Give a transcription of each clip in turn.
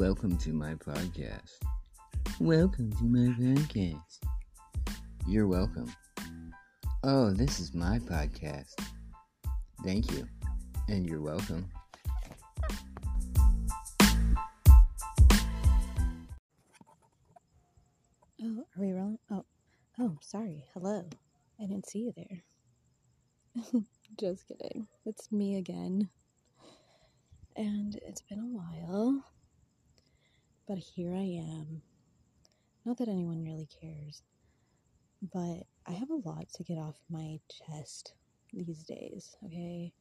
Welcome to my podcast. Welcome to my podcast. You're welcome. Oh, this is my podcast. Thank you. And you're welcome. Oh, are we rolling? Oh, oh, sorry. Hello. I didn't see you there. Just kidding. It's me again. And it's been a while, but here I am. Not that anyone really cares, but I have a lot to get off my chest these days, okay?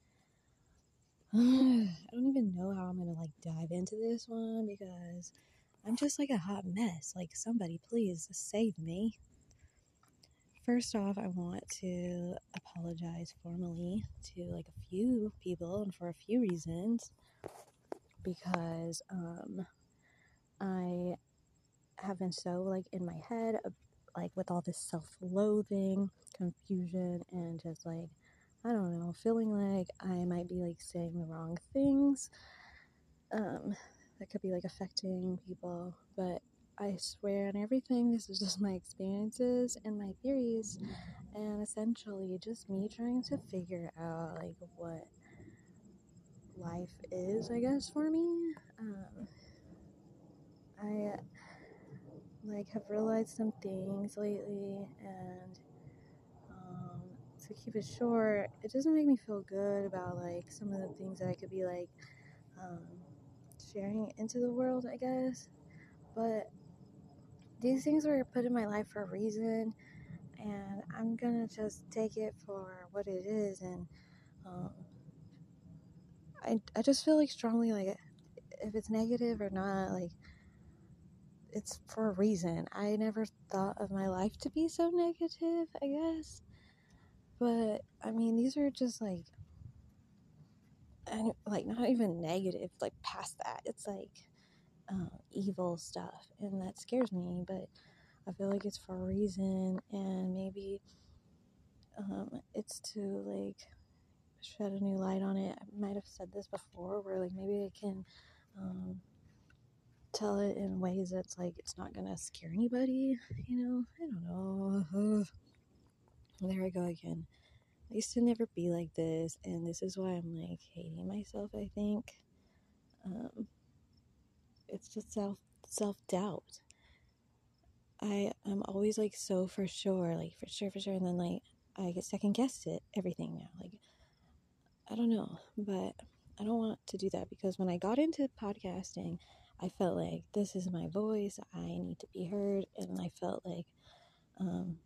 I don't even know how I'm gonna like dive into this one because I'm just like a hot mess. Like, somebody please save me. First off, I want to apologize formally to like a few people and for a few reasons because um I have been so like in my head like with all this self-loathing, confusion and just like I don't know, feeling like I might be like saying the wrong things. Um that could be like affecting people, but I swear on everything, this is just my experiences and my theories, and essentially just me trying to figure out like what life is, I guess, for me. Um, I like have realized some things lately, and um, to keep it short, it doesn't make me feel good about like some of the things that I could be like. Um, sharing into the world, I guess. But these things were put in my life for a reason, and I'm gonna just take it for what it is. And um, I, I just feel like strongly like if it's negative or not, like it's for a reason. I never thought of my life to be so negative, I guess. But I mean, these are just like and like not even negative like past that it's like uh, evil stuff and that scares me but i feel like it's for a reason and maybe um, it's to like shed a new light on it i might have said this before where like maybe i can um, tell it in ways that's like it's not gonna scare anybody you know i don't know there i go again I used to never be like this, and this is why I'm like hating myself. I think um, it's just self self doubt. I I'm always like so for sure, like for sure, for sure, and then like I get second guessed it everything now. Like I don't know, but I don't want to do that because when I got into podcasting, I felt like this is my voice. I need to be heard, and I felt like um,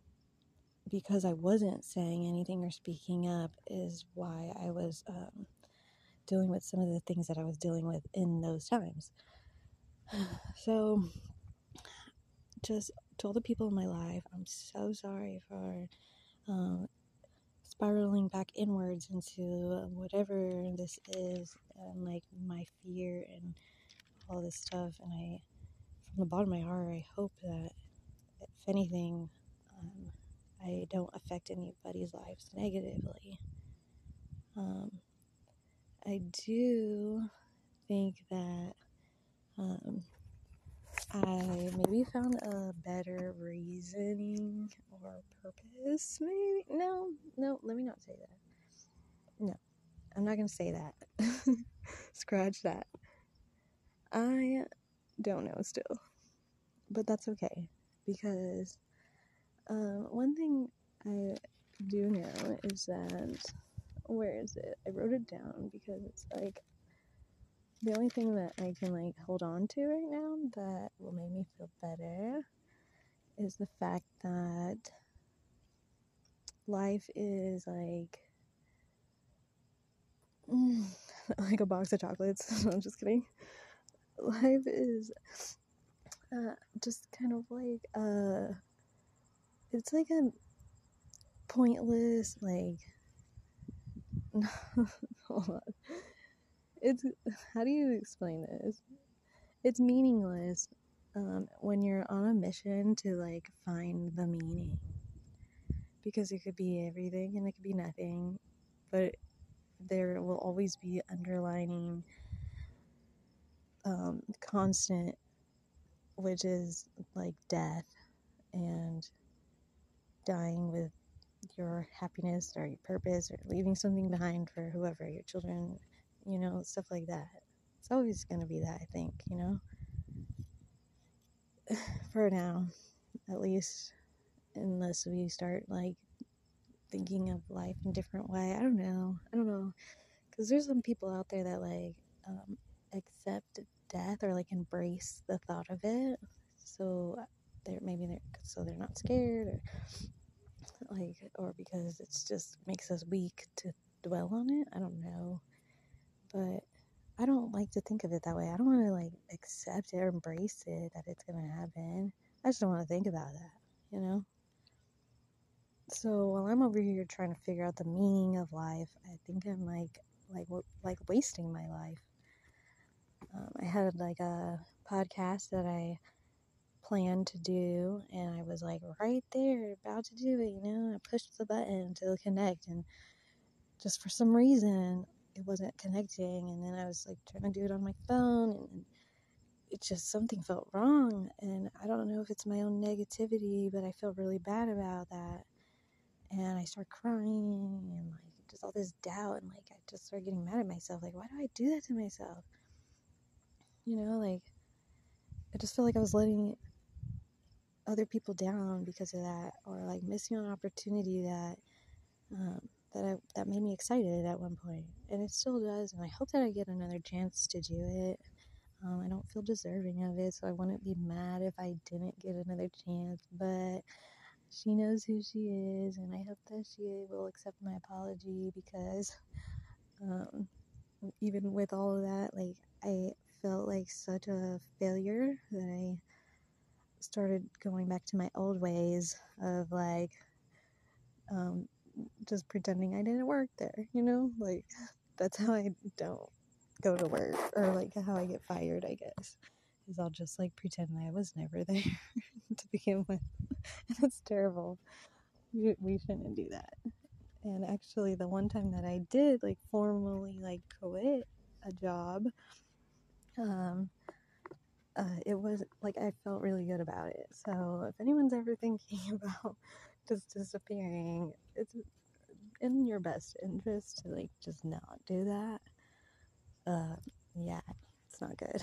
because I wasn't saying anything or speaking up is why I was um, dealing with some of the things that I was dealing with in those times. So, just to all the people in my life, I'm so sorry for um, spiraling back inwards into whatever this is and like my fear and all this stuff. And I, from the bottom of my heart, I hope that if anything, um, I don't affect anybody's lives negatively. Um, I do think that um, I maybe found a better reasoning or purpose. Maybe no, no. Let me not say that. No, I'm not gonna say that. Scratch that. I don't know still, but that's okay because um, one thing I do know is that where is it? I wrote it down because it's like the only thing that I can like hold on to right now that will make me feel better is the fact that life is like like a box of chocolates. I'm just kidding. Life is uh, just kind of like uh, it's like a pointless like hold on. It's how do you explain this? It's meaningless um, when you're on a mission to like find the meaning. Because it could be everything and it could be nothing but there will always be underlining um, constant, which is like death and dying with your happiness or your purpose or leaving something behind for whoever, your children, you know, stuff like that. It's always going to be that, I think, you know? For now, at least, unless we start like thinking of life in a different way. I don't know. I don't know. Because there's some people out there that like um, death or like embrace the thought of it. So they're maybe they're so they're not scared or like or because it's just makes us weak to dwell on it. I don't know. But I don't like to think of it that way. I don't want to like accept it or embrace it that it's going to happen. I just don't want to think about that, you know? So while I'm over here trying to figure out the meaning of life, I think I'm like like like wasting my life. Um, I had like a podcast that I planned to do, and I was like right there, about to do it. You know, I pushed the button to connect, and just for some reason, it wasn't connecting. And then I was like trying to do it on my phone, and it just something felt wrong. And I don't know if it's my own negativity, but I feel really bad about that. And I start crying, and like just all this doubt, and like I just started getting mad at myself. Like, why do I do that to myself? You know, like I just feel like I was letting other people down because of that, or like missing an opportunity that um, that I that made me excited at one point, and it still does. And I hope that I get another chance to do it. Um, I don't feel deserving of it, so I wouldn't be mad if I didn't get another chance. But she knows who she is, and I hope that she will accept my apology because um, even with all of that, like I felt like such a failure that I started going back to my old ways of like um, just pretending I didn't work there, you know? Like that's how I don't go to work or like how I get fired, I guess. Is I'll just like pretend I was never there to begin with. and it's terrible. We, we shouldn't do that. And actually the one time that I did like formally like quit a job, um, uh, it was like I felt really good about it. So if anyone's ever thinking about just disappearing, it's in your best interest to like just not do that. Uh, yeah, it's not good.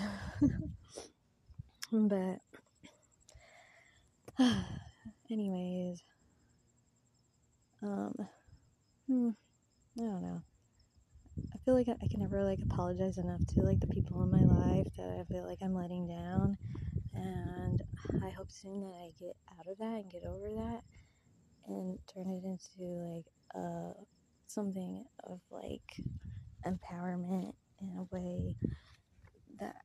but, anyways, um, hmm, I don't know. Feel like I can never like apologize enough to like the people in my life that I feel like I'm letting down, and I hope soon that I get out of that and get over that, and turn it into like uh something of like empowerment in a way that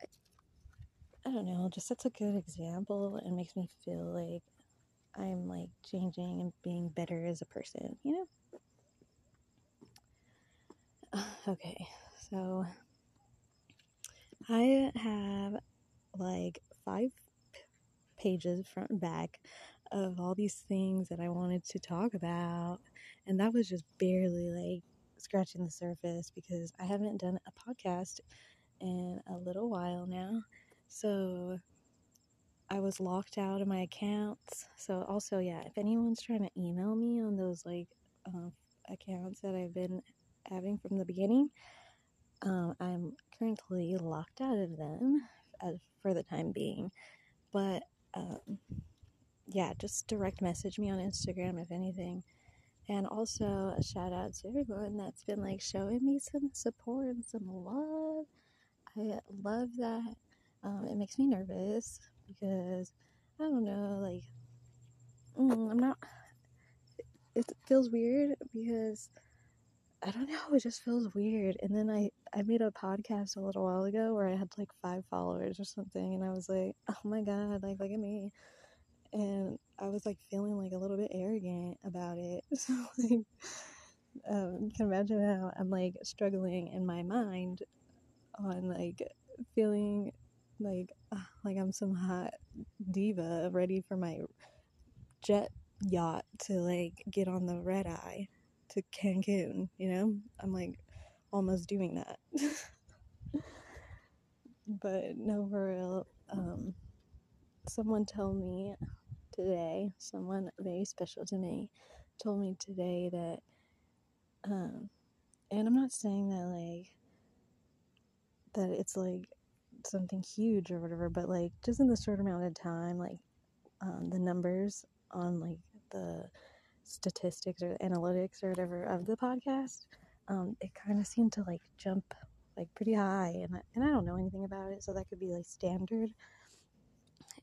I don't know, just sets a good example and makes me feel like I'm like changing and being better as a person, you know? Okay, so I have like five pages front and back of all these things that I wanted to talk about, and that was just barely like scratching the surface because I haven't done a podcast in a little while now. So I was locked out of my accounts. So also, yeah, if anyone's trying to email me on those like uh, accounts that I've been having from the beginning. Um, I'm currently locked out of them as, for the time being, but um, yeah, just direct message me on Instagram if anything. And also a shout out to everyone that's been like showing me some support and some love. I love that. Um, it makes me nervous because I don't know, like mm, I'm not. It feels weird because I don't know, it just feels weird. And then I I made a podcast a little while ago where I had like five followers or something, and I was like, oh my god, like look at me, and I was like feeling like a little bit arrogant about it. So like, um, you can imagine how I'm like struggling in my mind on like feeling like uh, like I'm some hot diva ready for my jet yacht to like get on the red eye to Cancun, you know? I'm like almost doing that. but no, for real. Um, someone told me today, someone very special to me, told me today that, um, and I'm not saying that like that it's like something huge or whatever, but like just in the short amount of time, like um, the numbers on like the statistics or analytics or whatever of the podcast, um, it kind of seemed to like jump like pretty high, and I, and I don't know anything about it, so that could be like standard.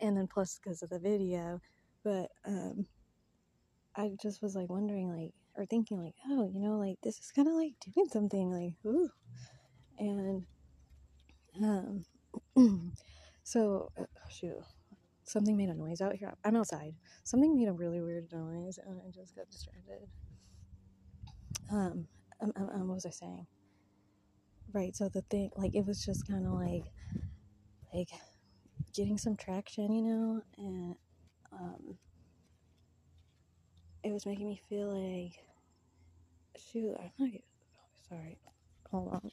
And then plus because of the video, but um, I just was like wondering like or thinking like, oh, you know, like this is kind of like doing something like ooh, and um, so uh, shoot, something made a noise out here. I'm outside. Something made a really weird noise, and I just got distracted. Um, um, um, um what was I saying? Right. So the thing, like, it was just kind of like, like, getting some traction, you know, and um, it was making me feel like, shoot, I'm not. Sorry. Hold on.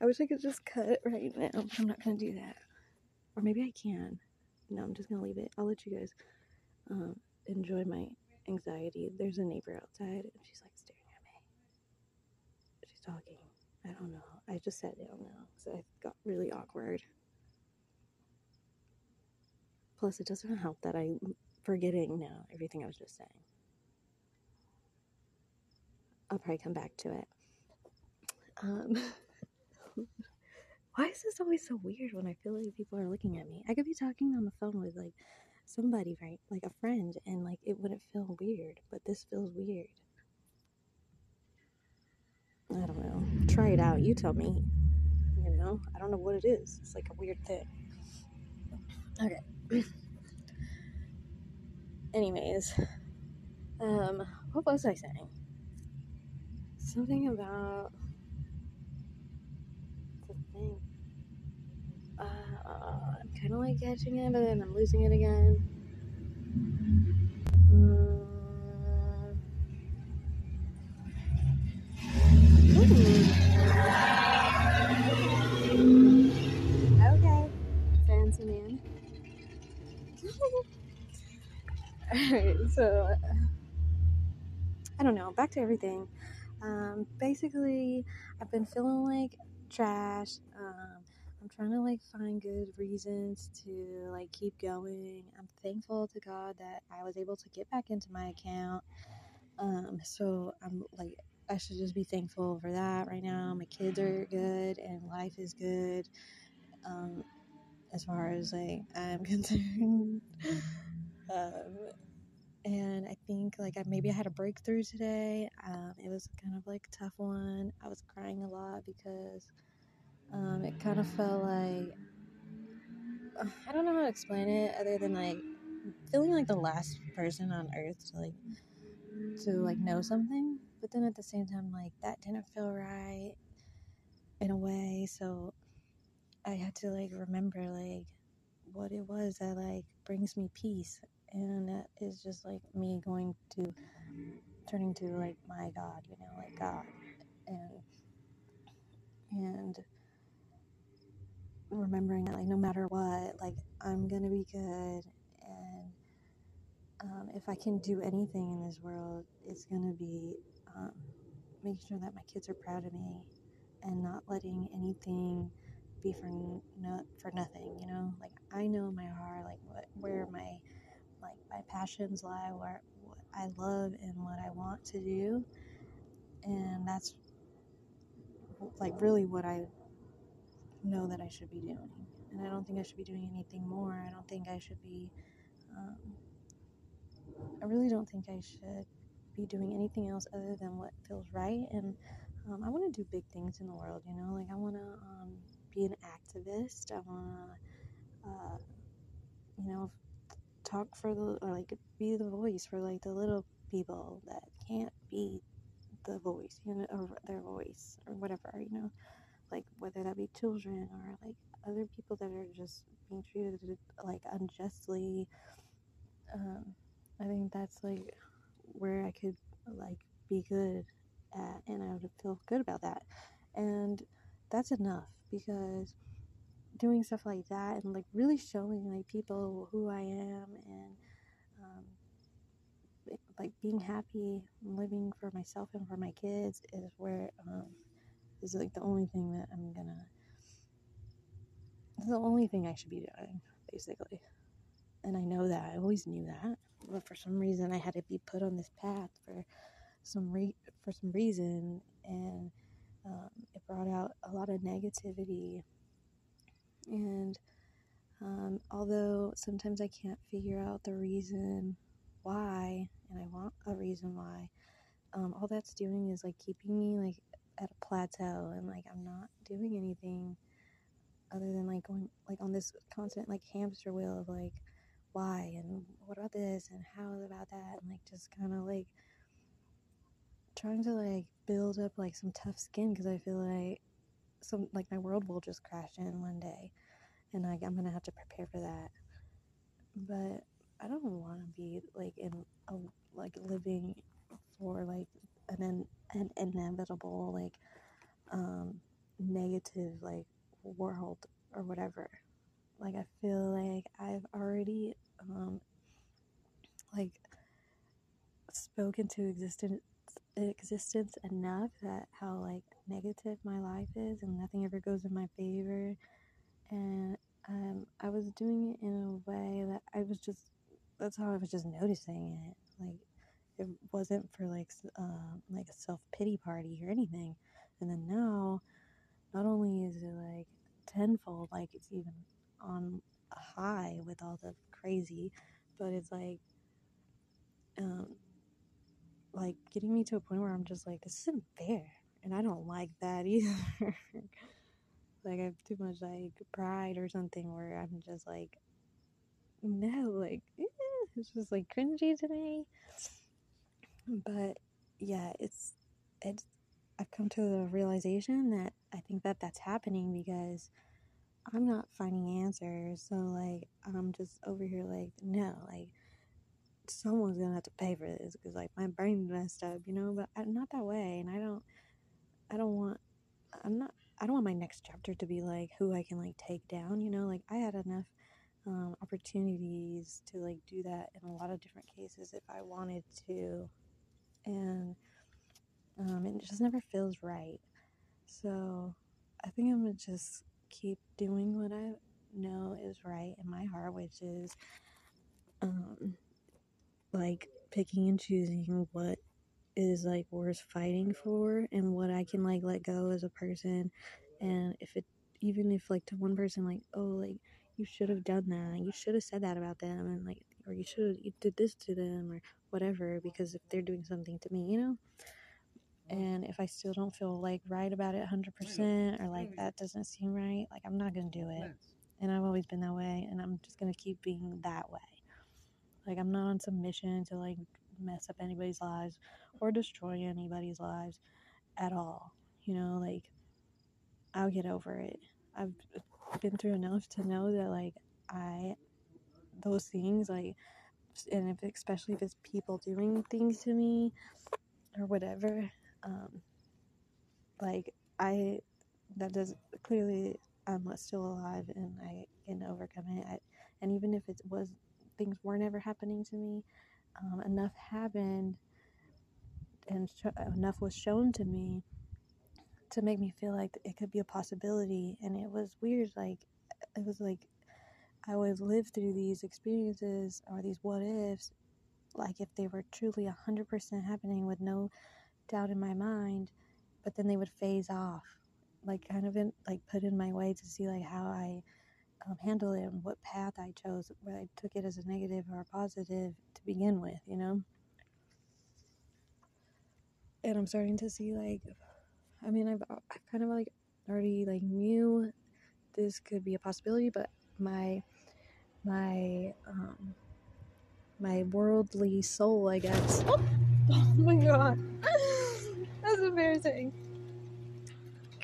I wish I could just cut right now, I'm not gonna do that. Or maybe I can. No, I'm just gonna leave it. I'll let you guys um, enjoy my anxiety. There's a neighbor outside, and she's like staring at me. She's talking. I don't know. I just sat down now because I got really awkward. Plus, it doesn't help that I'm forgetting now everything I was just saying. I'll probably come back to it. Um, why is this always so weird when I feel like people are looking at me? I could be talking on the phone with like somebody, right? Like a friend, and like it wouldn't feel weird, but this feels weird. I don't know. Try it out. You tell me. You know, I don't know what it is. It's like a weird thing. Okay. Anyways, um, what was I saying? Something about Uh, I'm kind of like catching it, but then I'm losing it again. Mm. Okay, fancy man. Alright, so I don't know. Back to everything. Um, basically, I've been feeling like trash. Um, I'm trying to like find good reasons to like keep going. I'm thankful to God that I was able to get back into my account. Um, so I'm like, I should just be thankful for that right now. My kids are good and life is good. Um, as far as like I'm concerned. um, and I think like I, maybe I had a breakthrough today. Um, it was kind of like tough one. I was crying a lot because um, it kind of felt like I don't know how to explain it other than like feeling like the last person on earth to like to like know something, but then at the same time like that didn't feel right in a way. So I had to like remember like what it was that like brings me peace and that is just like me going to turning to like my God, you know, like God, and and remembering that like no matter what, like I'm gonna be good, and um, if I can do anything in this world, it's gonna be um, making sure that my kids are proud of me, and not letting anything be for no for nothing. You know, like I know my heart, like what where my my passions lie, where what I love and what I want to do, and that's like really what I know that I should be doing. And I don't think I should be doing anything more. I don't think I should be. Um, I really don't think I should be doing anything else other than what feels right. And um, I want to do big things in the world. You know, like I want to um, be an activist. I want to, uh, you know, talk for the or like be the voice for like the little people that can't be the voice, you know, or their voice or whatever, you know, like whether that be children or like other people that are just being treated like unjustly. Um, I think that's like where I could like be good at, and I would feel good about that, and that's enough because doing stuff like that and like really showing like people who I am and um, like being happy living for myself and for my kids is where um, is like the only thing that I'm gonna the only thing I should be doing basically. And I know that. I always knew that. But for some reason I had to be put on this path for some re- for some reason. And um, it brought out a lot of negativity and um, although sometimes I can't figure out the reason why, and I want a reason why, um, all that's doing is like keeping me like at a plateau and like I'm not doing anything other than like going like on this constant like hamster wheel of like why and what about this and how about that and like just kind of like trying to like build up like some tough skin because I feel like some like my world will just crash in one day and I'm gonna have to prepare for that. But I don't want to be like in a like living for like an an inevitable like um negative like world or whatever. Like I feel like I've already um like spoken to existence existence enough that how like negative my life is and nothing ever goes in my favor. And um, I was doing it in a way that I was just that's how I was just noticing it. Like it wasn't for like uh, like a self pity party or anything. And then now not only is it like tenfold like it's even on a high with all the crazy but it's like um like getting me to a point where I'm just like, this isn't fair. And I don't like that either. like I have too much like pride or something where I'm just like, no, like eh, it's just like cringy to me. But yeah, it's it's I've come to the realization that I think that that's happening because I'm not finding answers. So like I'm just over here like no, like someone's gonna have to pay for this because like my brain's messed up, you know. But I'm not that way, and I don't, I don't want, I'm not, I don't want my next chapter to be like who I can like take down, you know. Like I had enough um, opportunities to like do that in a lot of different cases if I wanted to, and um, it just never feels right. So I think I'm gonna just keep doing what I know is right in my heart, which is um, like picking and choosing what is like worth fighting for and what I can like let go as a person. And if it even if like to one person like oh like you should have done that. You should have said that about them and like or you should have you did this to them or whatever because if they're doing something to me you know? And if I still don't feel like right about it 100% or like that doesn't seem right like I'm not gonna do it. And I've always been that way and I'm just gonna keep being that way. Like, I'm not on some mission to like mess up anybody's lives or destroy anybody's lives at all. You know, like, I'll get over it. I've been through enough to know that, like, I, those things, like, and if especially if it's people doing things to me or whatever, um, like, I, that does clearly, I'm still alive and I can overcome it. I, and even if it was things weren't ever happening to me. Um, enough happened and sh- enough was shown to me to make me feel like it could be a possibility. And it was weird. Like, it was like I always lived through these experiences or these what ifs, like if they were truly 100% happening with no doubt in my mind, but then they would phase off. Like, kind of in, like put in my way to see like how I um, handle it and what path I chose, whether I took it as a negative or a positive to begin with, you know? And I'm starting to see, like, I mean, I've, I kind of like already like knew this could be a possibility, but my, my, um, my worldly soul, I guess. Oh, oh my god. That's embarrassing.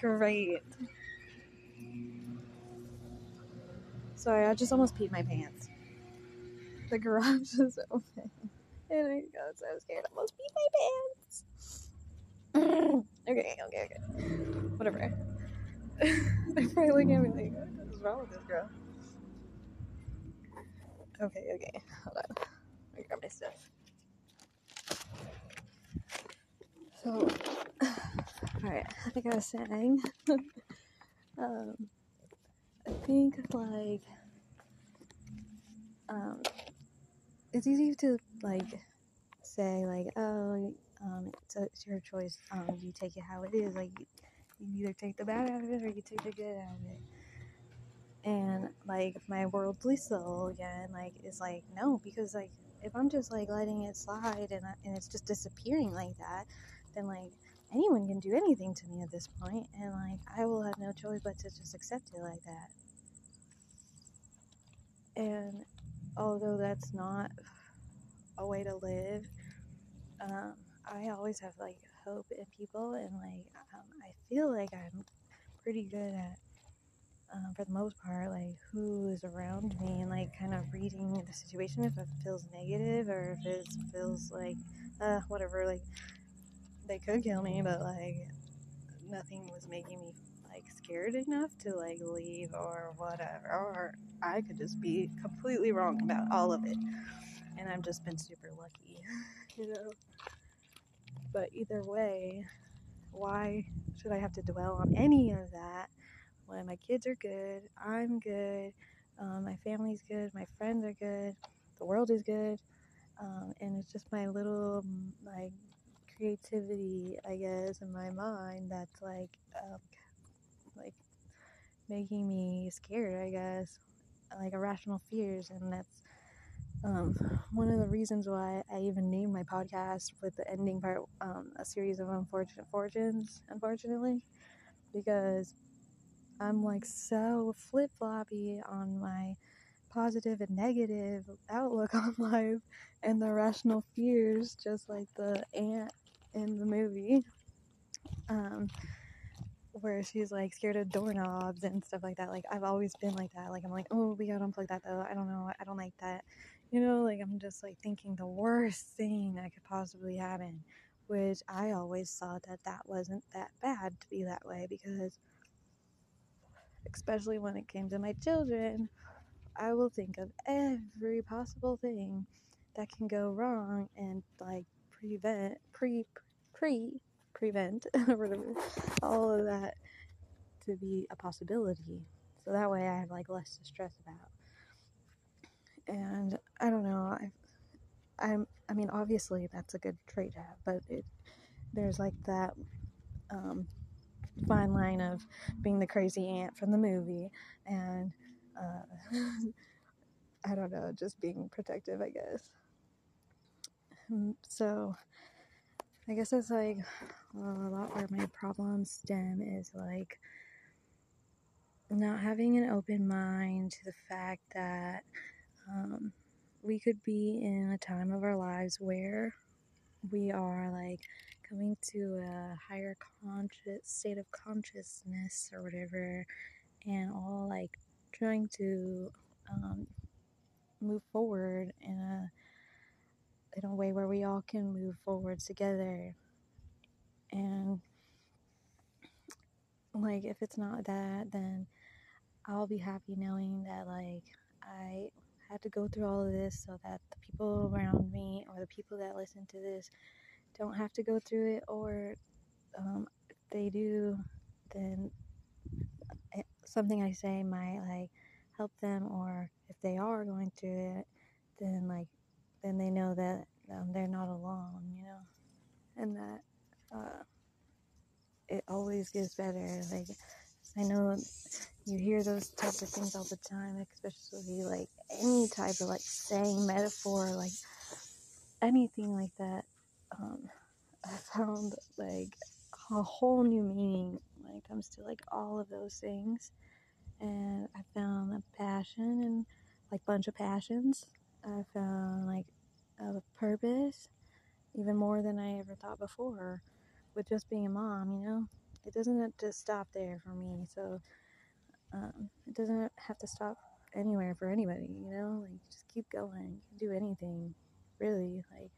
Great. Sorry, I just almost peed my pants. The garage is open. And I got so scared. I almost peed my pants. okay, okay, okay. Whatever. They're probably looking at me like, what is wrong with this girl? Okay, okay, hold on. Me grab my stuff. So, alright, I think I was saying, um, I think like, um, it's easy to like say like, oh, um, it's, it's your choice. Um, you take it how it is. Like, you, you either take the bad out of it or you take the good out of it and like my worldly soul again like is like no because like if i'm just like letting it slide and, and it's just disappearing like that then like anyone can do anything to me at this point and like i will have no choice but to just accept it like that and although that's not a way to live um, i always have like hope in people and like um, i feel like i'm pretty good at um, for the most part, like who is around me and like kind of reading the situation if it feels negative or if it feels like, uh, whatever, like they could kill me, but like nothing was making me like scared enough to like leave or whatever. Or I could just be completely wrong about all of it. And I've just been super lucky, you know. But either way, why should I have to dwell on any of that when my kids are good, I'm good, um, my family's good, my friends are good, the world is good, um, and it's just my little like creativity, I guess, in my mind that's like um, like making me scared, I guess, like irrational fears, and that's um, one of the reasons why I even named my podcast with the ending part um, a series of unfortunate fortunes, unfortunately, because I'm like so flip floppy on my positive and negative outlook on life and the rational fears, just like the aunt in the movie. Um, where she's like scared of doorknobs and stuff like that. Like I've always been like that. Like I'm like, oh, we gotta unplug that though. I don't know. I don't like that. You know, like I'm just like thinking the worst thing that could possibly happen, which I always thought that that wasn't that bad to be that way because especially when it came to my children, I will think of every possible thing that can go wrong and like prevent pre pre prevent all of that to be a possibility. So that way I have like less to stress about. And I don't know, I I'm I mean obviously that's a good trait to have, but it there's like that um fine line of being the crazy aunt from the movie and uh, I don't know, just being protective, I guess. Um, so I guess that's like a lot where my problems stem is like not having an open mind to the fact that um, we could be in a time of our lives where we are like coming to a higher conscious state of consciousness or whatever, and all like trying to um, move forward in a in a way where we all can move forward together. And like if it's not that, then I'll be happy knowing that like I had to go through all of this so that the people around me or the people that listen to this don't have to go through it, or um, if they do, then something I say might like help them, or if they are going through it, then like then they know that um, they're not alone, you know, and that uh, it always gets better. Like I know you hear those types of things all the time, especially like any type of like saying metaphor, like anything like that um, I found like a whole new meaning when it comes to like all of those things. And I found a passion and like bunch of passions. I found like a purpose even more than I ever thought before with just being a mom, you know? It doesn't just stop there for me. So um, it doesn't have to stop anywhere for anybody, you know? Like just keep going. You can do anything, really. Like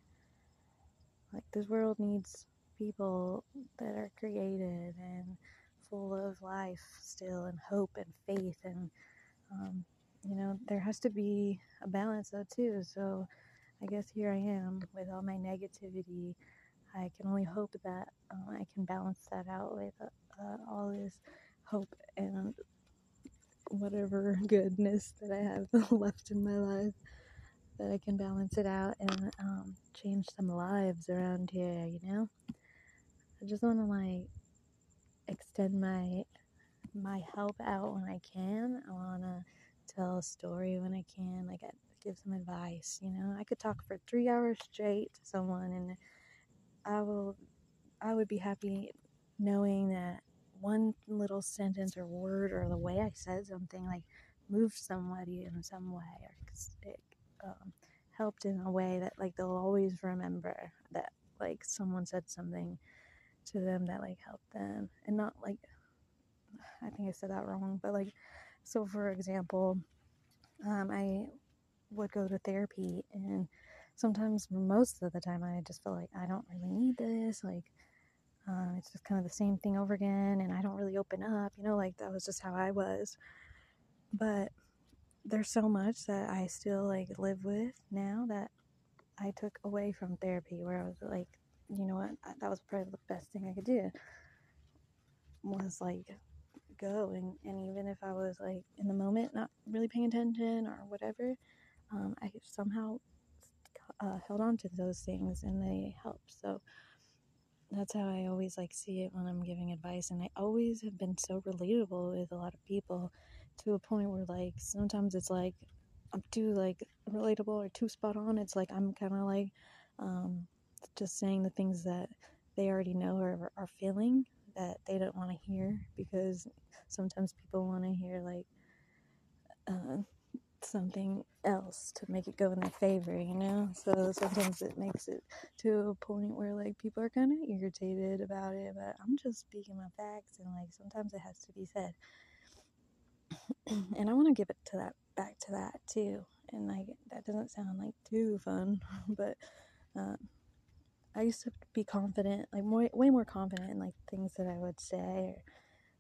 like this world needs people that are creative and full of life still and hope and faith and um, you know, there has to be a balance though too. So I guess here I am with all my negativity. I can only hope that uh, I can balance that out with uh, all this hope and whatever goodness that I have left in my life that I can balance it out and um, change some lives around here, you know? I just want to like extend my my help out when I can. I want to tell a story when I can, like I give some advice, you know? I could talk for 3 hours straight to someone and I will I would be happy knowing that one little sentence or word or the way I said something like moved somebody in some way or it um, helped in a way that like they'll always remember that like someone said something to them that like helped them and not like I think I said that wrong but like so for example um, I would go to therapy and sometimes most of the time I just feel like I don't really need this like uh, it's just kind of the same thing over again, and I don't really open up, you know, like that was just how I was. But there's so much that I still like live with now that I took away from therapy, where I was like, you know what, that was probably the best thing I could do was like go and, and even if I was like in the moment not really paying attention or whatever, um, I somehow uh, held on to those things and they helped. So that's how I always like see it when I'm giving advice. And I always have been so relatable with a lot of people to a point where like sometimes it's like I'm too like relatable or too spot on. It's like I'm kind of like um, just saying the things that they already know or are feeling that they don't want to hear because sometimes people want to hear like uh, something else to make it go in their favor, you know? So sometimes it makes it to a point where like people are kind of irritated about it, but I'm just speaking my facts and like sometimes it has to be said. and I want to give it to that back to that too. And like that doesn't sound like too fun, but um, I used to be confident, like more, way more confident in like things that I would say or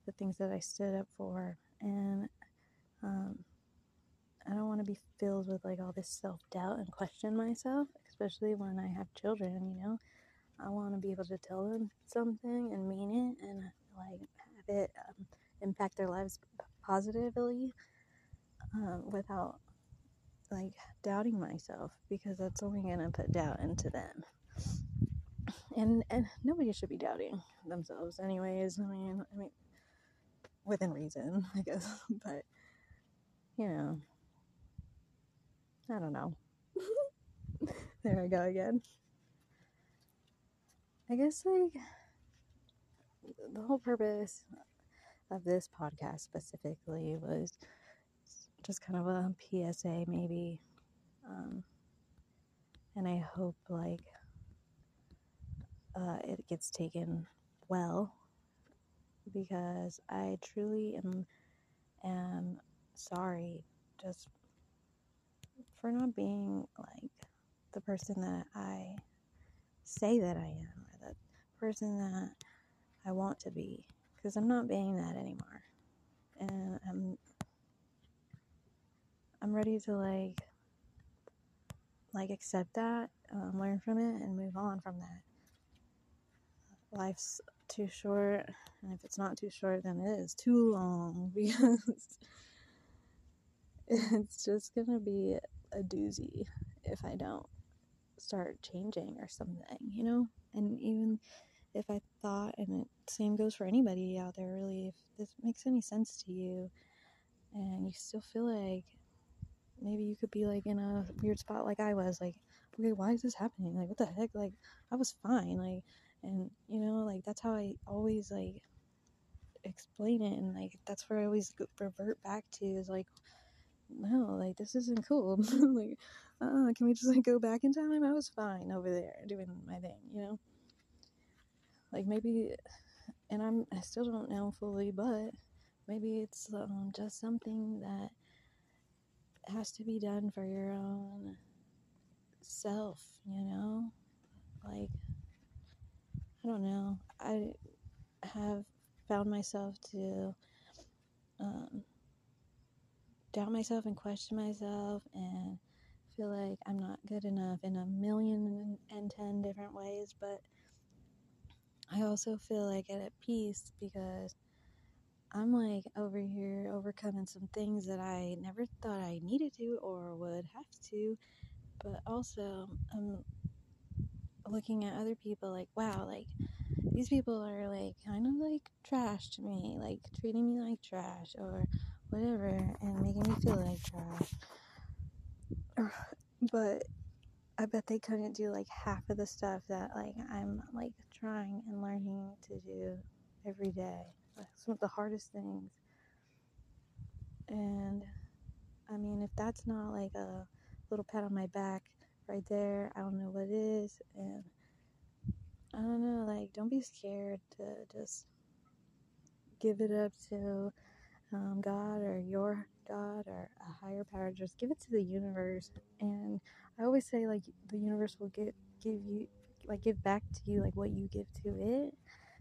the things that I stood up for. And um, I don't want to be filled with like all this self doubt and question myself, especially when I have children, you know. I want to be able to tell them something and mean it and like have it um, impact their lives positively um, without like doubting myself because that's only going to put doubt into them. And and nobody should be doubting themselves anyways. I mean, I mean within reason, I guess, but you know, I don't know. there I go again. I guess like the whole purpose of this podcast specifically was just kind of a PSA maybe. Um, and I hope like uh, it gets taken well because I truly am am sorry just for not being like the person that I say that I am or the person that I want to be because I'm not being that anymore. And I'm I'm ready to like like accept that, um, learn from it and move on from that. Life's too short, and if it's not too short, then it is too long because it's just gonna be a doozy if I don't start changing or something, you know? And even if I thought, and it same goes for anybody out there, really, if this makes any sense to you and you still feel like maybe you could be like in a weird spot like I was, like, okay, why is this happening? Like, what the heck? Like, I was fine. Like, and you know, like, that's how I always like explain it. And like, that's where I always revert back to is like, no, like this isn't cool. like, uh, can we just like go back in time? I was fine over there doing my thing, you know. Like maybe, and I'm I still don't know fully, but maybe it's um, just something that has to be done for your own self, you know. Like I don't know. I have found myself to um, doubt myself and question myself and feel like I'm not good enough in a million and ten different ways, but I also feel like at peace because I'm like over here overcoming some things that I never thought I needed to or would have to, but also I'm looking at other people like, wow, like these people are like kind of like trash to me, like treating me like trash or whatever, and making me feel like trash. But I bet they couldn't do like half of the stuff that like I'm like trying and learning to do every day. some of the hardest things. And I mean, if that's not like a little pat on my back right there, I don't know what is. And I don't know, like, don't be scared to just give it up to um, God or your God or a higher power. Just give it to the universe. And I always say, like, the universe will get give you, like, give back to you, like, what you give to it.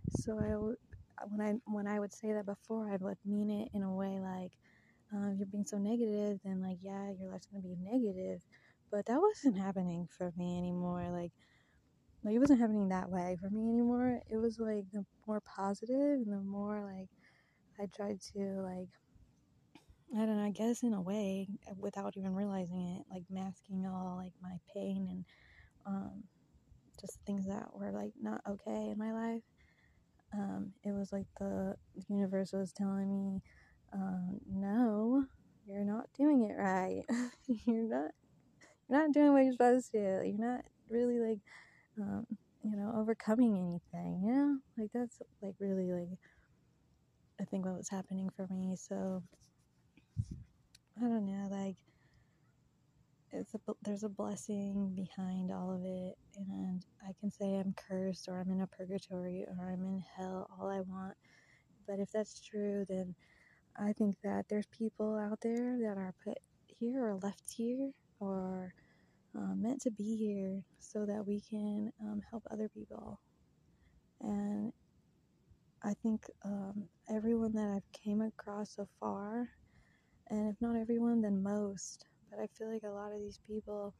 So I, when I when I would say that before, I would mean it in a way like, uh, if you're being so negative, then like, yeah, your life's gonna be negative. But that wasn't happening for me anymore. Like, like it wasn't happening that way for me anymore. It was like the more positive and the more like I tried to like I don't know, I guess in a way, without even realizing it, like masking all like my pain and um, just things that were like not okay in my life. Um, it was like the universe was telling me, um, no, you're not doing it right. you're not, you're not doing what you're supposed to. You're not really like um, you know, overcoming anything, you know? Like that's like really like I think what was happening for me. So I don't know, like it's a there's a blessing behind all of it and I can say I'm cursed or I'm in a purgatory or I'm in hell all I want. But if that's true, then I think that there's people out there that are put here or left here or um, meant to be here so that we can um, help other people. And I think um, everyone that I've came across so far, and if not everyone, then most, but I feel like a lot of these people,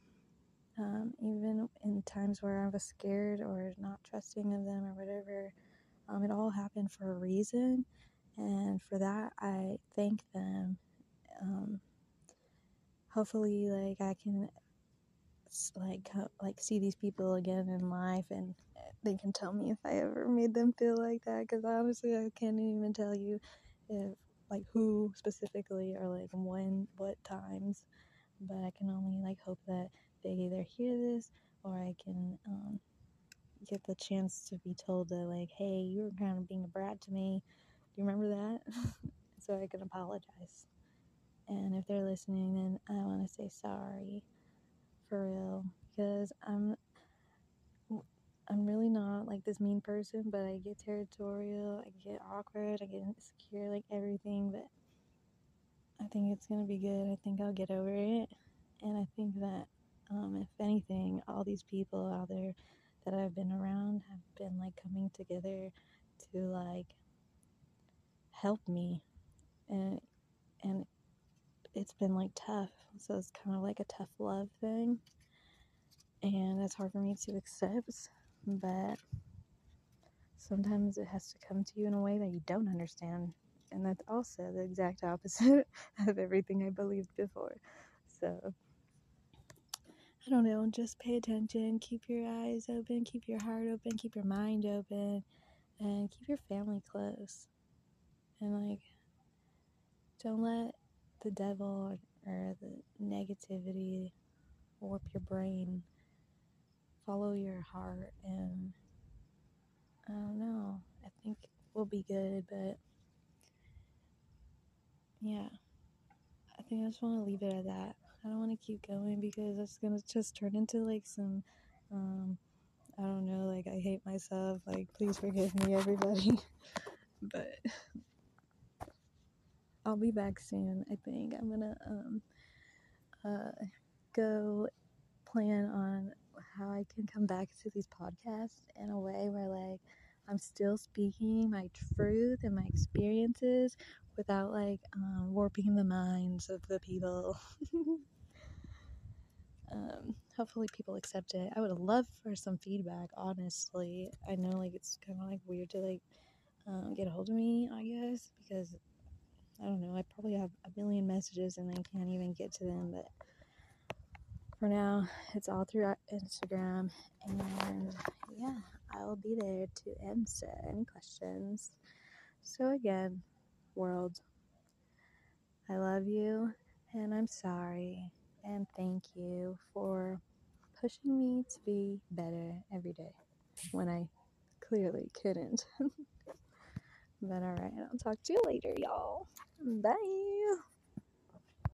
um, even in times where I was scared or not trusting of them or whatever, um, it all happened for a reason. And for that, I thank them. Um, hopefully, like, I can like like see these people again in life and they can tell me if I ever made them feel like that because honestly I can't even tell you if like who specifically or like when what times but I can only like hope that they either hear this or I can um, get the chance to be told that like hey you were kind of being a brat to me. Do you remember that? So I can apologize. And if they're listening then I want to say sorry for real because I'm I'm really not like this mean person, but I get territorial, I get awkward, I get insecure, like everything, but I think it's gonna be good. I think I'll get over it. And I think that um, if anything, all these people out there that I've been around have been like coming together to like help me and and it's been like tough. So it's kind of like a tough love thing. And it's hard for me to accept, but sometimes it has to come to you in a way that you don't understand. And that's also the exact opposite of everything I believed before. So I don't know, just pay attention, keep your eyes open, keep your heart open, keep your mind open, and keep your family close. And like, don't let the devil or, the negativity warp your brain. Follow your heart, and I don't know. I think we'll be good, but yeah, I think I just want to leave it at that. I don't want to keep going because it's gonna just turn into like some, um, I don't know, like I hate myself. Like, please forgive me, everybody. but I'll be back soon. I think I'm gonna um uh go plan on how I can come back to these podcasts in a way where like I'm still speaking my truth and my experiences without like um, warping the minds of the people. um, hopefully, people accept it. I would love for some feedback, honestly. I know like it's kind of like weird to like um, get a hold of me, I guess, because I don't know. I probably have a million messages and I can't even get to them, but for now, it's all through Instagram. And yeah, I will be there to answer any questions. So, again, world, I love you and I'm sorry. And thank you for pushing me to be better every day when I clearly couldn't. but alright, I'll talk to you later, y'all. Bye.